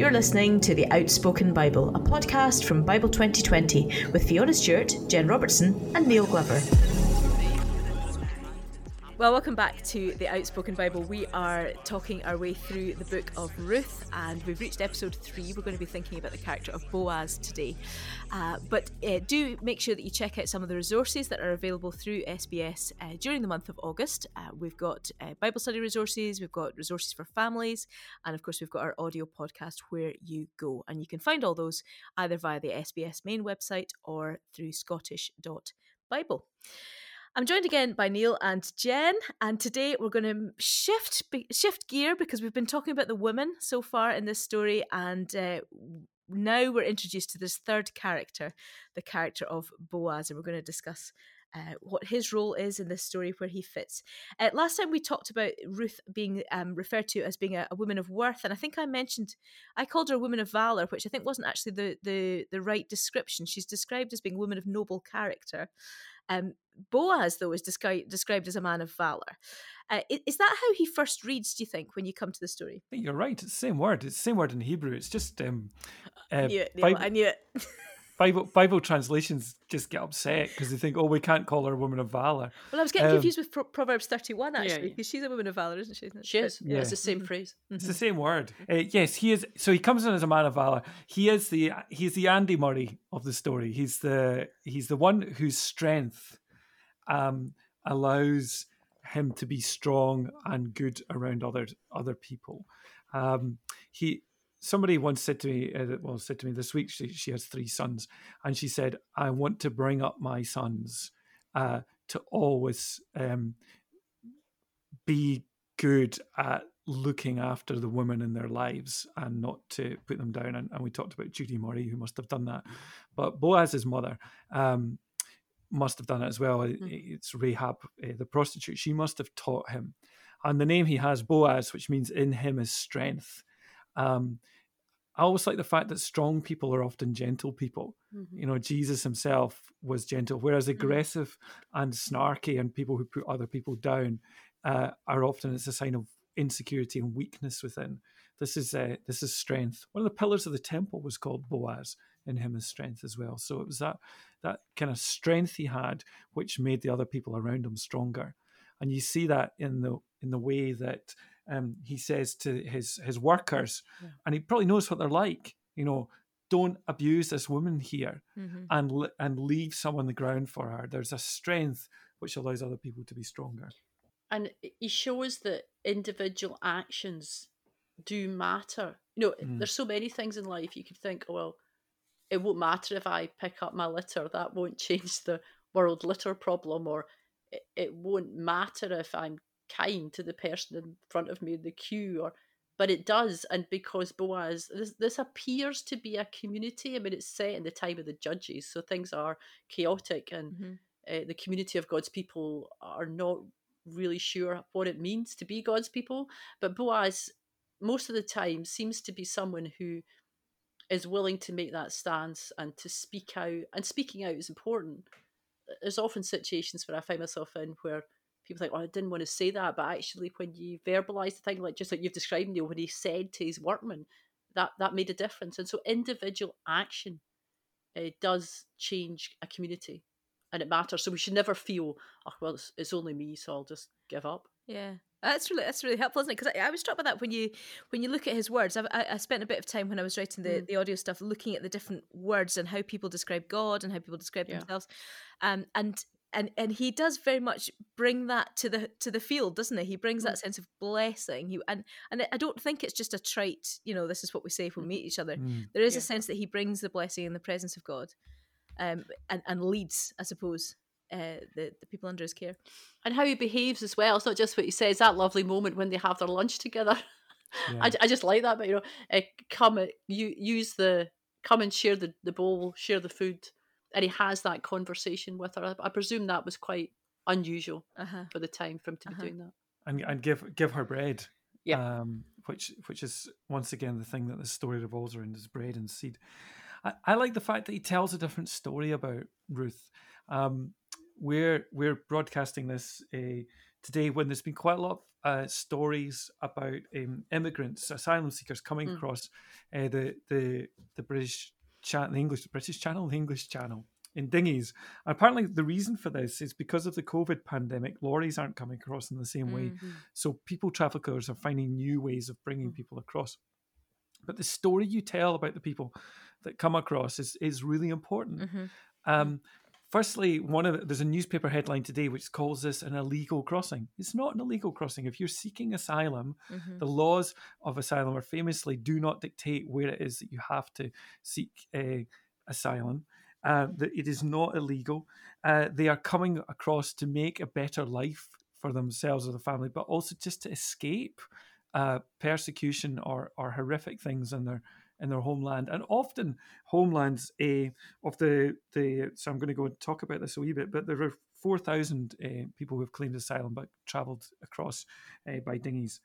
You're listening to The Outspoken Bible, a podcast from Bible 2020 with Fiona Stewart, Jen Robertson, and Neil Glover. Well, welcome back to the Outspoken Bible. We are talking our way through the book of Ruth, and we've reached episode three. We're going to be thinking about the character of Boaz today. Uh, but uh, do make sure that you check out some of the resources that are available through SBS uh, during the month of August. Uh, we've got uh, Bible study resources, we've got resources for families, and of course, we've got our audio podcast, Where You Go. And you can find all those either via the SBS main website or through Scottish.Bible. I'm joined again by Neil and Jen, and today we're going to shift shift gear because we've been talking about the women so far in this story, and uh, now we're introduced to this third character, the character of Boaz, and we're going to discuss uh, what his role is in this story, where he fits. Uh, last time we talked about Ruth being um, referred to as being a, a, woman of worth, and I think I mentioned I called her a woman of valor, which I think wasn't actually the the, the right description. She's described as being a woman of noble character. Um, Boaz, though, is descri- described as a man of valor. Uh, is that how he first reads, do you think, when you come to the story? You're right. It's the same word. It's the same word in Hebrew. It's just. Um, uh, I knew it. Bible, I knew it. Bible, Bible translations just get upset because they think, oh, we can't call her a woman of valor. Well, I was getting um, confused with Pro- Proverbs 31, actually, because yeah, yeah. she's a woman of valor, isn't she? She is. Yeah. It's the same phrase. Mm-hmm. It's the same word. Uh, yes, he is. So he comes in as a man of valor. He is the he's the Andy Murray of the story. He's the he's the one whose strength um, allows him to be strong and good around other other people. Um, he somebody once said to me, uh, well, said to me this week. She, she has three sons, and she said, "I want to bring up my sons uh, to always um, be good at looking after the women in their lives and not to put them down. And, and, we talked about Judy Murray, who must have done that. But Boaz's mother, um, must have done it as well. Mm. It's Rahab, uh, the prostitute. She must have taught him. And the name he has, Boaz, which means in him is strength. Um, I always like the fact that strong people are often gentle people. Mm-hmm. You know, Jesus himself was gentle, whereas mm-hmm. aggressive mm-hmm. and snarky and people who put other people down uh, are often it's a sign of insecurity and weakness within. This is uh, this is strength. One of the pillars of the temple was called Boaz. and him is strength as well. So it was that that kind of strength he had, which made the other people around him stronger. And you see that in the in the way that um, he says to his his workers, yeah. and he probably knows what they're like. You know, don't abuse this woman here, mm-hmm. and and leave some on the ground for her. There's a strength which allows other people to be stronger. And he shows that individual actions do matter. You know, mm. there's so many things in life you could think, oh, well, it won't matter if I pick up my litter. That won't change the world litter problem, or it, it won't matter if I'm kind to the person in front of me in the queue, or but it does. And because Boaz, this, this appears to be a community. I mean, it's set in the time of the judges, so things are chaotic, and mm-hmm. uh, the community of God's people are not really sure what it means to be God's people. But Boaz, most of the time, seems to be someone who is willing to make that stance and to speak out. And speaking out is important. There's often situations where I find myself in where people think, "Oh, I didn't want to say that," but actually, when you verbalise the thing, like just like you've described, Neil, when he said to his workmen, that that made a difference. And so, individual action uh, does change a community, and it matters. So we should never feel, "Oh, well, it's, it's only me, so I'll just give up." Yeah, that's really that's really helpful, isn't it? Because I, I, was struck by that when you when you look at his words. I, I spent a bit of time when I was writing the, mm. the audio stuff looking at the different words and how people describe God and how people describe yeah. themselves, um, and and and he does very much bring that to the to the field, doesn't he? He brings mm. that sense of blessing. He and and I don't think it's just a trite You know, this is what we say if we mm. meet each other. Mm. There is yeah. a sense that he brings the blessing in the presence of God, um, and and leads, I suppose, uh, the the people under his care, and how he behaves as well. It's not just what he says. That lovely moment when they have their lunch together. Yeah. I, I just like that. But you know, uh, come uh, you use the come and share the the bowl, share the food, and he has that conversation with her. I, I presume that was quite unusual uh-huh. for the time for him to uh-huh. be doing that. And and give give her bread. Yeah. Um, which which is once again the thing that the story revolves around is bread and seed. I, I like the fact that he tells a different story about Ruth. Um, we're we're broadcasting this uh, today when there's been quite a lot of uh, stories about um, immigrants, asylum seekers coming mm. across uh, the the the British channel, the English, the British channel, the English channel in dinghies. And apparently, the reason for this is because of the COVID pandemic. Lorries aren't coming across in the same way, mm-hmm. so people traffickers are finding new ways of bringing mm. people across. But the story you tell about the people that come across is is really important. Mm-hmm. Um, Firstly, one of the, there's a newspaper headline today which calls this an illegal crossing. It's not an illegal crossing. If you're seeking asylum, mm-hmm. the laws of asylum are famously do not dictate where it is that you have to seek uh, asylum. Uh, that it is not illegal. Uh, they are coming across to make a better life for themselves or the family, but also just to escape uh, persecution or or horrific things in their in their homeland, and often homelands uh, of the the. So I'm going to go and talk about this a wee bit, but there are four thousand uh, people who have claimed asylum but travelled across uh, by dinghies.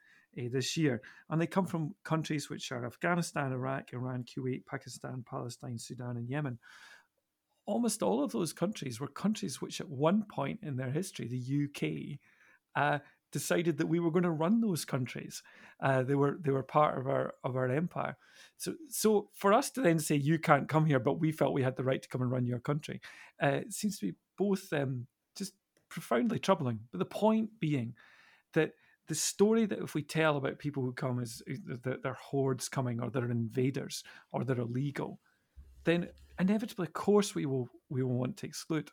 this year, and they come from countries which are Afghanistan, Iraq, Iran, Kuwait, Pakistan, Palestine, Sudan, and Yemen almost all of those countries were countries which, at one point in their history, the UK, uh, decided that we were going to run those countries. Uh, they were they were part of our of our empire. So so for us to then say you can't come here, but we felt we had the right to come and run your country, uh, seems to be both um, just profoundly troubling. But the point being that the story that if we tell about people who come is that they're hordes coming or they're invaders or they're illegal, then inevitably, of course, we will we will want to exclude.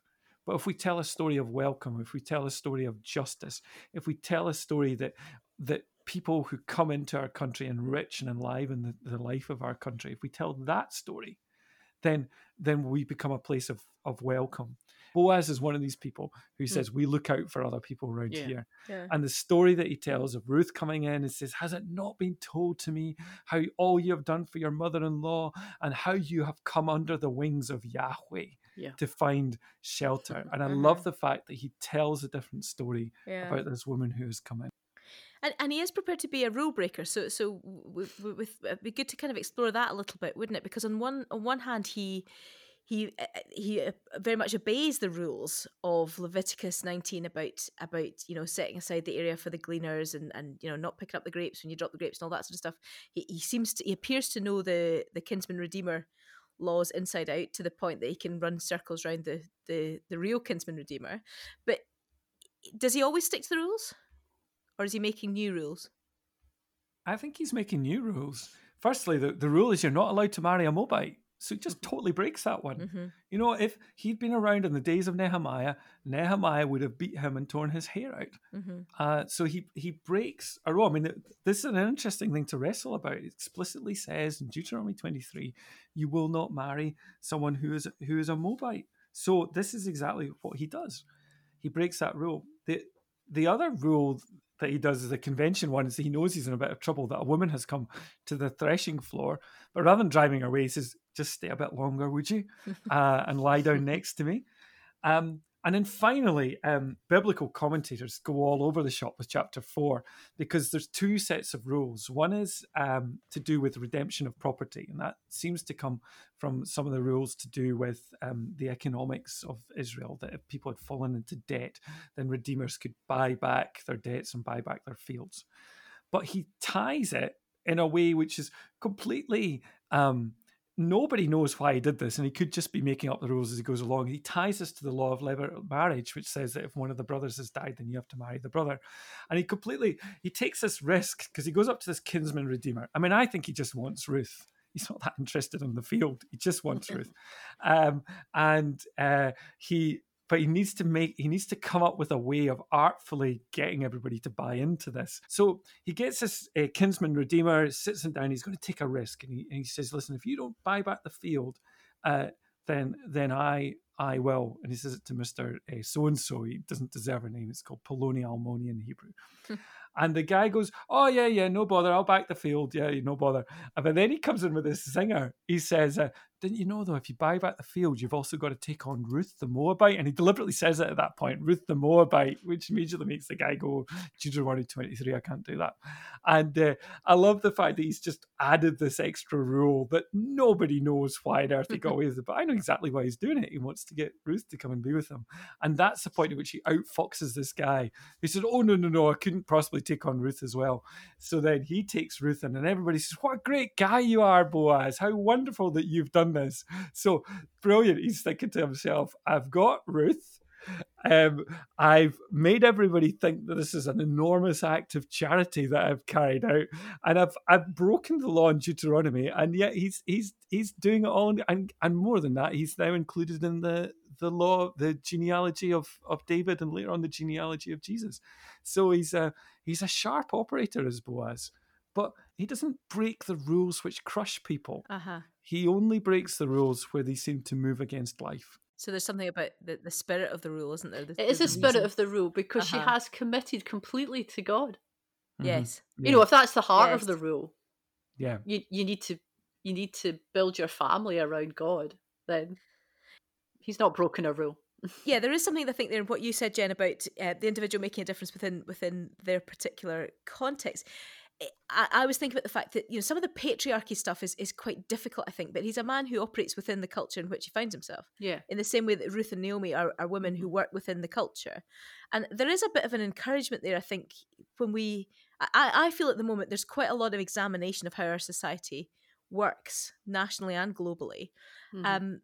But if we tell a story of welcome, if we tell a story of justice, if we tell a story that that people who come into our country enrich and enliven the, the life of our country, if we tell that story, then then we become a place of, of welcome. Boaz is one of these people who hmm. says, mm. We look out for other people around yeah. here. Yeah. And the story that he tells of Ruth coming in and says, Has it not been told to me how all you have done for your mother in law and how you have come under the wings of Yahweh? Yeah. to find shelter. And I mm-hmm. love the fact that he tells a different story yeah. about this woman who has come in. And, and he is prepared to be a rule breaker. So so with, with, it'd be good to kind of explore that a little bit, wouldn't it? Because on one on one hand he he uh, he uh, very much obeys the rules of Leviticus 19 about about you know setting aside the area for the gleaners and and you know not picking up the grapes when you drop the grapes and all that sort of stuff. He, he seems to he appears to know the the kinsman redeemer laws inside out to the point that he can run circles around the the the real kinsman redeemer. But does he always stick to the rules, or is he making new rules? I think he's making new rules. Firstly, the, the rule is you're not allowed to marry a Moabite. So he just mm-hmm. totally breaks that one. Mm-hmm. You know, if he'd been around in the days of Nehemiah, Nehemiah would have beat him and torn his hair out. Mm-hmm. Uh, so he he breaks a rule. I mean, this is an interesting thing to wrestle about. It explicitly says in Deuteronomy 23, you will not marry someone who is who is a Moabite. So this is exactly what he does. He breaks that rule. The the other rule that he does is a convention one is he knows he's in a bit of trouble that a woman has come to the threshing floor, but rather than driving her away, he says, just stay a bit longer, would you? Uh, and lie down next to me. Um, and then finally, um, biblical commentators go all over the shop with chapter four because there's two sets of rules. One is um, to do with redemption of property, and that seems to come from some of the rules to do with um, the economics of Israel. That if people had fallen into debt, then redeemers could buy back their debts and buy back their fields. But he ties it in a way which is completely um, nobody knows why he did this, and he could just be making up the rules as he goes along. He ties us to the law of marriage, which says that if one of the brothers has died, then you have to marry the brother. And he completely he takes this risk because he goes up to this kinsman redeemer. I mean, I think he just wants Ruth. He's not that interested in the field. He just wants Ruth, um, and uh, he but he needs to make he needs to come up with a way of artfully getting everybody to buy into this. So he gets this uh, kinsman redeemer, sits him down. He's going to take a risk, and he, and he says, "Listen, if you don't buy back the field, uh, then then I I will." And he says it to Mister So and So. He doesn't deserve a name. It's called Poloni Almoni in Hebrew. And the guy goes, "Oh yeah, yeah, no bother. I'll back the field. Yeah, no bother." But then he comes in with this singer. He says, uh, "Didn't you know though? If you buy back the field, you've also got to take on Ruth the Moabite." And he deliberately says it at that point, Ruth the Moabite, which immediately makes the guy go, "Deuteronomy twenty three. I can't do that." And uh, I love the fact that he's just added this extra rule that nobody knows why on earth he got away with it, but I know exactly why he's doing it. He wants to get Ruth to come and be with him, and that's the point at which he outfoxes this guy. He said, "Oh no, no, no! I couldn't possibly take on Ruth as well." So then he takes Ruth in, and everybody says, "What a great guy you are, Boaz! How wonderful that you've done this!" So brilliant. He's thinking to himself, "I've got Ruth." Um, I've made everybody think that this is an enormous act of charity that I've carried out, and I've I've broken the law in Deuteronomy, and yet he's he's he's doing it all, and and more than that, he's now included in the the law, the genealogy of of David, and later on the genealogy of Jesus. So he's a he's a sharp operator as Boaz, but he doesn't break the rules which crush people. Uh-huh. He only breaks the rules where they seem to move against life. So there's something about the, the spirit of the rule, isn't there? The, It is the the spirit reason. of the rule because she Uh-huh. has committed completely to God. Mhm. Yes. You know, if that's the heart Yes. of the rule, Yeah. you you need to you need to build your family around God. Then he's not broken a rule. Yeah, there is something I think there in what you said, Jen, about uh, the individual making a difference within within their particular context. Eh, I, I was thinking about the fact that you know some of the patriarchy stuff is, is quite difficult, I think, but he's a man who operates within the culture in which he finds himself. Yeah. in the same way that Ruth and Naomi are, are women who mm-hmm. work within the culture. And there is a bit of an encouragement there, I think, when we, I, I feel at the moment there's quite a lot of examination of how our society works nationally and globally. Mhm. Um,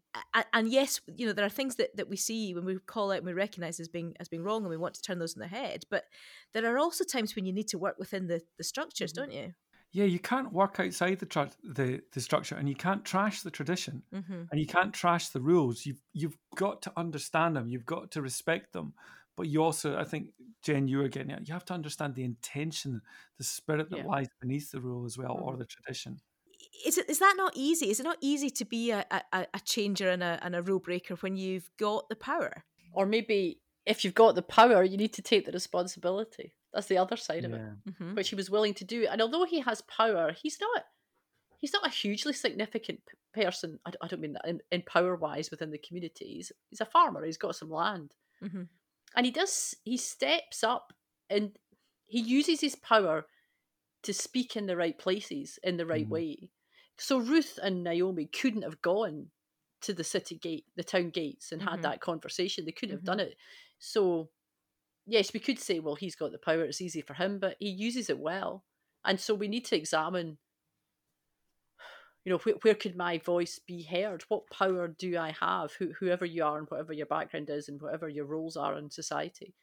and yes, you know, there are things that, that we see when we call out and we recognize as being as being wrong and we want to turn those on the head. But there are also times when you need to work within the, the structures, Mhm. don't you? Yeah, you can't work outside the tra- the the structure, and you can't trash the tradition, Mm-hmm. and you can't trash the rules. You've you've got to understand them. You've got to respect them. But you also, I think, Jen, you were getting at. You have to understand the intention, the spirit that Yeah. lies beneath the rule as well, or Mhm. the tradition. Is it is that not easy? Is it not easy to be a, a, a changer and a and a rule breaker when you've got the power? Or maybe if you've got the power, you need to take the responsibility. That's the other side of it, Mm-hmm. which he was willing to do. And although he has power, he's not he's not a hugely significant p- person. I don't mean that in, in power wise within the community. He's, he's a farmer. He's got some land, Mm-hmm. and he does he steps up and he uses his power to speak in the right places in the right Mhm. way. So Ruth and Naomi couldn't have gone to the city gate, the town gates, and Mhm. had that conversation. They couldn't have done it. So, yes, we could say, well, he's got the power; it's easy for him, but he uses it well. And so we need to examine. You know, where, where could my voice be heard? What power do I have? Who, whoever you are, and whatever your background is, and whatever your roles are in society,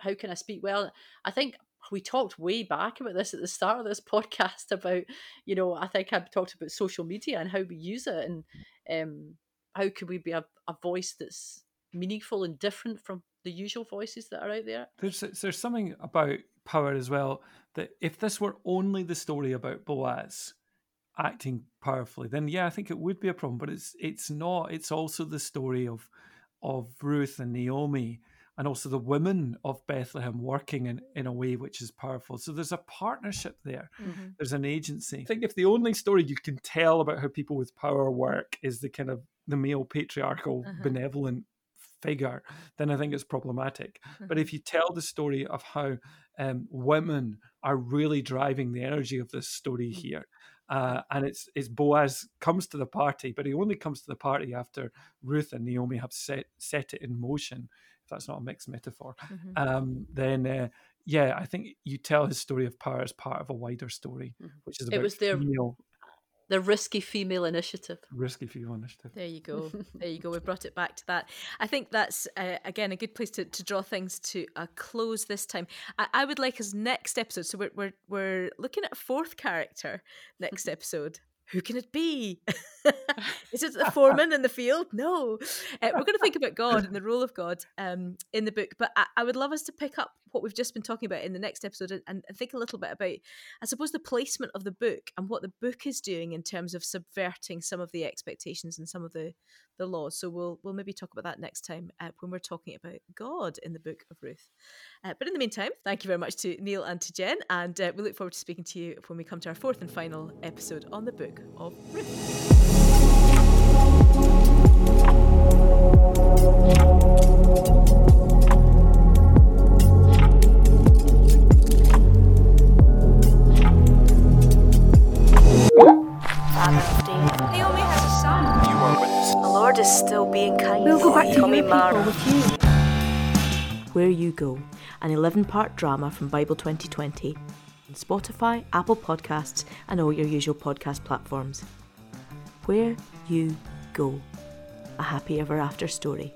how can I speak well? I think we talked way back about this at the start of this podcast about, you know, I think I talked about social media and how we use it, and um, how could we be a, a voice that's meaningful and different from the usual voices that are out there? There's there's something about power as well that if this were only the story about Boaz acting powerfully, then yeah, I think it would be a problem. But it's it's not. It's also the story of of Ruth and Naomi and also the women of Bethlehem working in, in a way which is powerful. So there's a partnership there. Mm-hmm. There's an agency. I think if the only story you can tell about how people with power work is the kind of the male patriarchal Uh-huh. benevolent figure, then I think it's problematic. But Mm-hmm. if you tell the story of how um, women are really driving the energy of this story Mm-hmm. here, uh, and it's it's Boaz comes to the party, but he only comes to the party after Ruth and Naomi have set set it in motion. If that's not a mixed metaphor, Mm-hmm. um, then uh, yeah, I think you tell his story of power as part of a wider story, Mhm. which is It about was their- female The risky female initiative. risky female initiative. There you go. There you go. We brought it back to that. I think that's uh, again a good place to, to draw things to a close this time. I, I would like us next episode. So we're we're we're looking at a fourth character next episode. Who can it be? Is it the foreman in the field? No. Uh, we're going to think about God and the role of God um, in the book, but I, I, would love us to pick up what we've just been talking about in the next episode and, and, think a little bit about, I suppose, the placement of the book and what the book is doing in terms of subverting some of the expectations and some of the, the laws. So we'll we'll maybe talk about that next time uh, when we're talking about God in the book of Ruth. Uh, but in the meantime, thank you very much to Neil and to Jen, and uh, we look forward to speaking to you when we come to our fourth and final episode on the book of Ruth. Naomi has a son. You are witness. The Lord is still being kind. We'll go back to Tommy Mara. with you. Where You Go, an 11 part drama from Bible 2020 on Spotify, Apple Podcasts, and all your usual podcast platforms. Where you go, a happy ever after story.